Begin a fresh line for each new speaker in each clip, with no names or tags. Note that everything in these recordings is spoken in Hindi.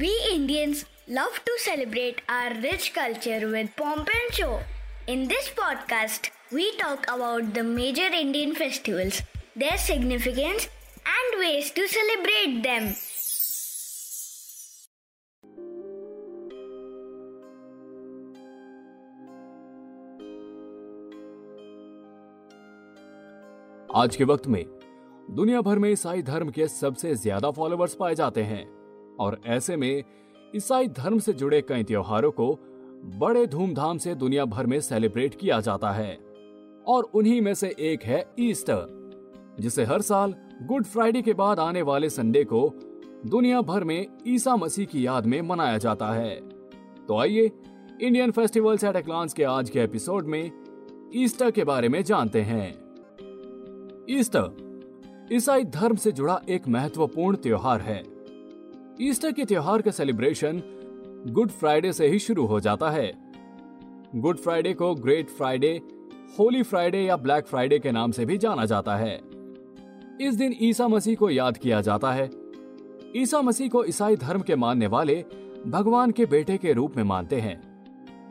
We Indians love to celebrate our rich culture with pomp and show. In this podcast, we talk about the major Indian festivals, their significance, and ways to celebrate them.
आज के वक्त में दुनिया भर में ईसाई धर्म के सबसे ज़्यादा फॉलोअर्स पाए जाते हैं और ऐसे में ईसाई धर्म से जुड़े कई त्योहारों को बड़े धूमधाम से दुनिया भर में सेलिब्रेट किया जाता है। और उन्हीं में से एक है ईस्टर, जिसे हर साल गुड फ्राइडे के बाद आने वाले संडे को दुनिया भर में ईसा मसीह की याद में मनाया जाता है। तो आइए इंडियन फेस्टिवल्स एट एक्लांस के आज के एपिसोड में ईस्टर के बारे में जानते हैं। ईस्टर, ईसाई धर्म से जुड़ा एक महत्वपूर्ण त्योहार है। ईस्टर के त्योहार का सेलिब्रेशन गुड फ्राइडे से ही शुरू हो जाता है। गुड फ्राइडे को ग्रेट फ्राइडे, होली फ्राइडे या ब्लैक फ्राइडे के नाम से भी जाना जाता है। इस दिन ईसा मसीह को याद किया जाता है। ईसा मसीह को ईसाई धर्म के मानने वाले भगवान के बेटे के रूप में मानते हैं।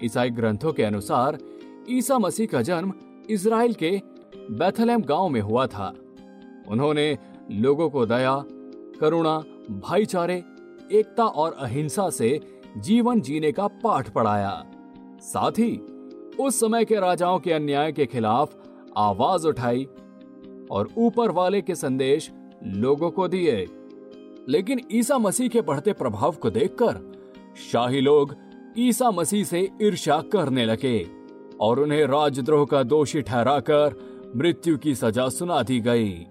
ईसाई ग्रंथों के अनुसार ईसा मसीह का जन्म इसराइल के बेथलेम गाँव में हुआ था। उन्होंने लोगों को दया, करुणा, भाईचारे एकता और अहिंसा से जीवन जीने का पाठ पढ़ाया। साथ ही, उस समय के राजाओं के अन्याय के खिलाफ आवाज़ उठाई और ऊपर वाले के संदेश लोगों को दिए। लेकिन ईसा मसीह के बढ़ते प्रभाव को देखकर शाही लोग ईसा मसीह से ईर्ष्या करने लगे और उन्हें राजद्रोह का दोषी ठहराकर मृत्यु की सजा सुना दी गई।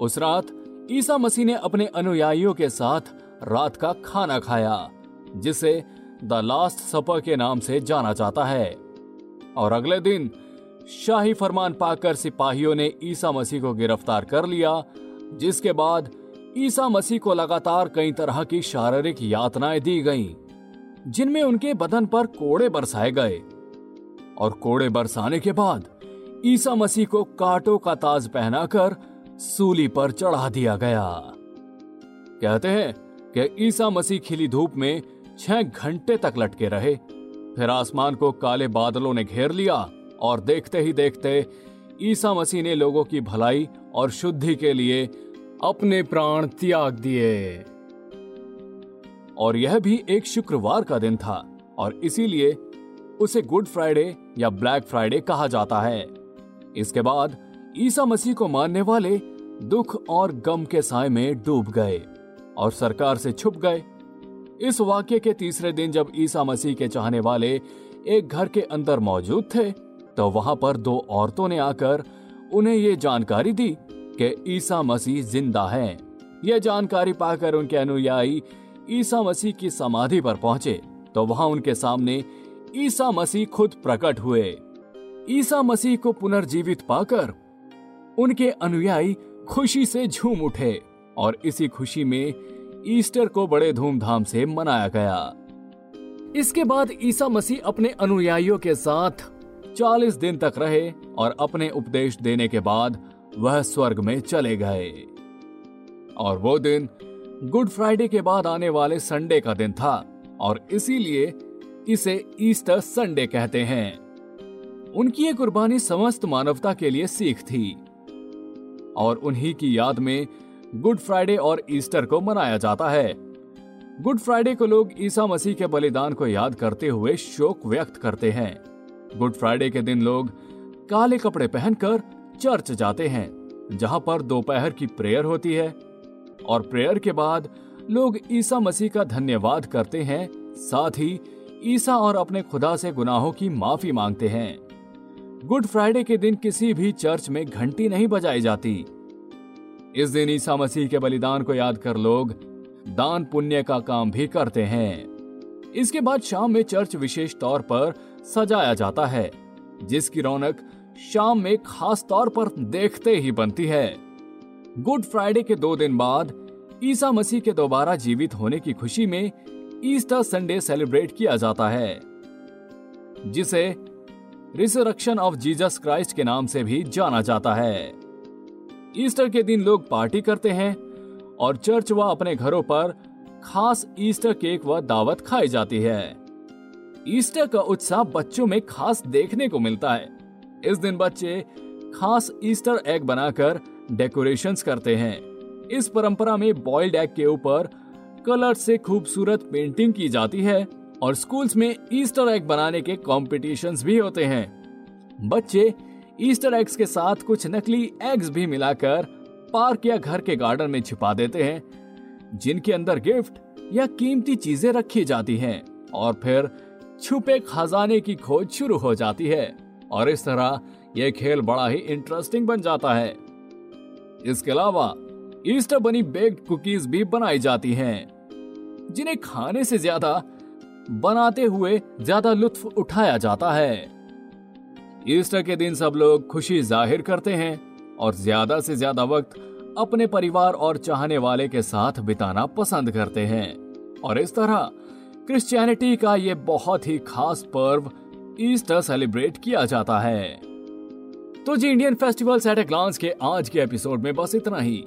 उस रात ईसा मसीह ने अपने अनुयायियों के साथ रात का खाना खाया जिसे द लास्ट सपर के नाम से जाना जाता है। और अगले दिन शाही फरमान पाकर सिपाहियों ने ईसा मसीह को गिरफ़्तार कर लिया जिसके बाद ईसा मसीह को लगातार कई तरह की शारीरिक यातनाएँ दी गईं, जिनमें उनके बदन पर कोड़े बरसाए गए। और कोड़े बरसाने के बाद ईसा मसीह को कांटों का ताज पहनाकर सूली पर चढ़ा दिया गया। कहते हैं कि ईसा मसीह खिली धूप में छह घंटे तक लटके रहे। फिर आसमान को काले बादलों ने घेर लिया और देखते ही देखते ईसा मसीह ने लोगों की भलाई और शुद्धि के लिए अपने प्राण त्याग दिए। और यह भी एक शुक्रवार का दिन था और इसीलिए उसे गुड फ्राइडे या ब्लैक फ्राइडे कहा जाता है। इसके बाद ईसा मसीह को मानने वाले दुख और गम के साय में डूब गए। और सरकार से छुप गए। इस वाक्य के तीसरे दिन जब ईसा मसीह के चाहने वाले एक घर के अंदर मौजूद थे तो वहाँ पर दो औरतों ने आकर उन्हें ये जानकारी दी कि ईसा मसीह ज़िंदा हैं। यह जानकारी पाकर उनके अनुयायी ईसा मसीह की समाधि पर पहुँचे तो वहाँ उनके सामने ईसा मसीह खुद प्रकट हुए। ईसा मसीह को पुनर्जीवित पाकर उनके अनुयायी खुशी से झूम उठे। और इसी खुशी में ईस्टर को बड़े धूमधाम से मनाया गया। इसके बाद ईसा मसीह अपने अनुयायियों के साथ 40 दिन तक रहे और अपने उपदेश देने के बाद वह स्वर्ग में चले गए। और वो दिन गुड फ्राइडे के बाद आने वाले संडे का दिन था और इसीलिए इसे ईस्टर संडे कहते हैं। उनकी ये कुर्बानी समस्त मानवता के लिए सीख थी। और उन्हीं की याद में गुड फ्राइडे और ईस्टर को मनाया जाता है। गुड फ्राइडे को लोग ईसा मसीह के बलिदान को याद करते हुए शोक व्यक्त करते हैं। गुड फ्राइडे के दिन लोग काले कपड़े पहनकर चर्च जाते हैं, जहाँ पर दोपहर की प्रेयर होती है। और प्रेयर के बाद लोग ईसा मसीह का धन्यवाद करते हैं, साथ ही ईसा और अपने खुदा से गुनाहों की माफ़ी मांगते हैं। गुड फ्राइडे के दिन किसी भी चर्च में घंटी नहीं बजाई जाती। इस दिन ईसा मसीह के बलिदान को याद कर लोग दान पुण्य का काम भी करते हैं। इसके बाद शाम में चर्च विशेष तौर पर सजाया जाता है, जिसकी रौनक शाम में खास तौर पर देखते ही बनती है। गुड फ्राइडे के दो दिन बाद ईसा मसीह के दोबारा जीवित होने की खुशी में ईस्टर संडे सेलिब्रेट किया जाता है, जिसे रिसरक्शन ऑफ़ जीसस क्राइस्ट के नाम से भी जाना जाता है। ईस्टर के दिन लोग पार्टी करते हैं और चर्च व अपने घरों पर खास ईस्टर केक व दावत खाई जाती है। ईस्टर का उत्साह बच्चों में खास देखने को मिलता है। इस दिन बच्चे खास ईस्टर एग बनाकर डेकोरेशंस करते हैं। इस परंपरा में बॉइल्ड एग के ऊपर कलर से खूबसूरत पेंटिंग की जाती है और स्कूल्स में ईस्टर एग बनाने के कॉम्पिटिशन्स भी होते हैं। बच्चे ईस्टर एग्स के साथ कुछ नकली एग्स भी मिलाकर पार्क या घर के गार्डन में छिपा देते हैं, जिनके अंदर गिफ्ट या कीमती चीज़ें रखी जाती हैं, और फिर छुपे खजाने की खोज शुरू हो जाती है, और इस तरह यह खेल बड़ा ही इंटरेस्टिंग बन जाता है। इसके अलावा ईस्टर बनी बेक्ड कुकीज भी बनाई जाती हैं, जिन्हें खाने से ज़्यादा बनाते हुए ज़्यादा लुत्फ उठाया जाता है। ईस्टर के दिन सब लोग खुशी ज़ाहिर करते हैं और ज़्यादा से ज़्यादा वक्त अपने परिवार और चाहने वाले के साथ बिताना पसंद करते हैं। और इस तरह क्रिश्चियनिटी का ये बहुत ही खास पर्व ईस्टर सेलिब्रेट किया जाता है। तो जी, Indian festivals at a glance के आज के एपिसोड में बस इतना ही।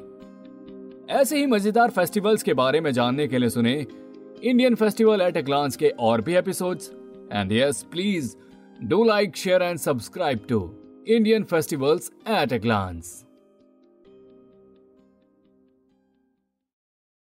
ऐसे ही मज़ेदार फेस्टिवल्स के बारे में जानने के लिए सुने Indian festival at a glance के और भी episodes. And yes, please Do like, share, and subscribe to Indian Festivals at a Glance.